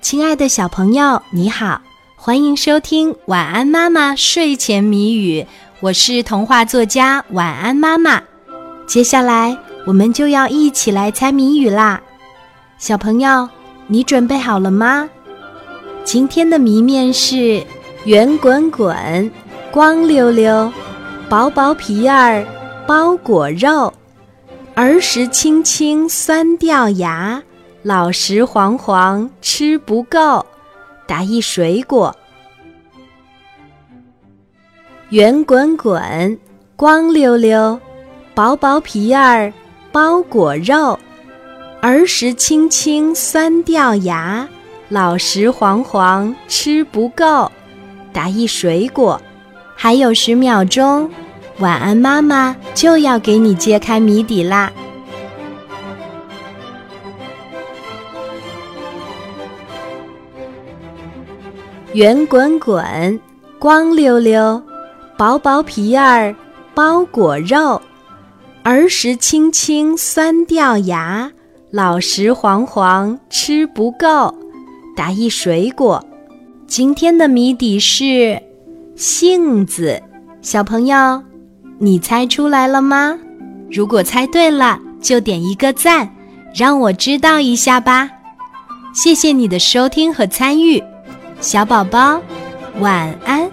亲爱的小朋友，你好，欢迎收听《晚安妈妈睡前谜语》，我是童话作家晚安妈妈。接下来我们就要一起来猜谜语啦，小朋友，你准备好了吗？今天的谜面是圆滚滚、光溜溜、薄薄皮儿包裹肉，儿时青青酸掉牙。老实黄黄吃不够，答一水果。圆滚滚，光溜溜，薄薄皮儿包裹肉，儿时亲亲酸掉牙，老实黄黄吃不够，答一水果。还有十秒钟，晚安妈妈就要给你揭开谜底啦。圆滚滚，光溜溜，薄薄皮儿包裹肉，儿时青青酸掉牙，老时黄黄吃不够，答一水果。今天的谜底是杏子，小朋友，你猜出来了吗？如果猜对了，就点一个赞，让我知道一下吧。谢谢你的收听和参与。小宝宝，晚安。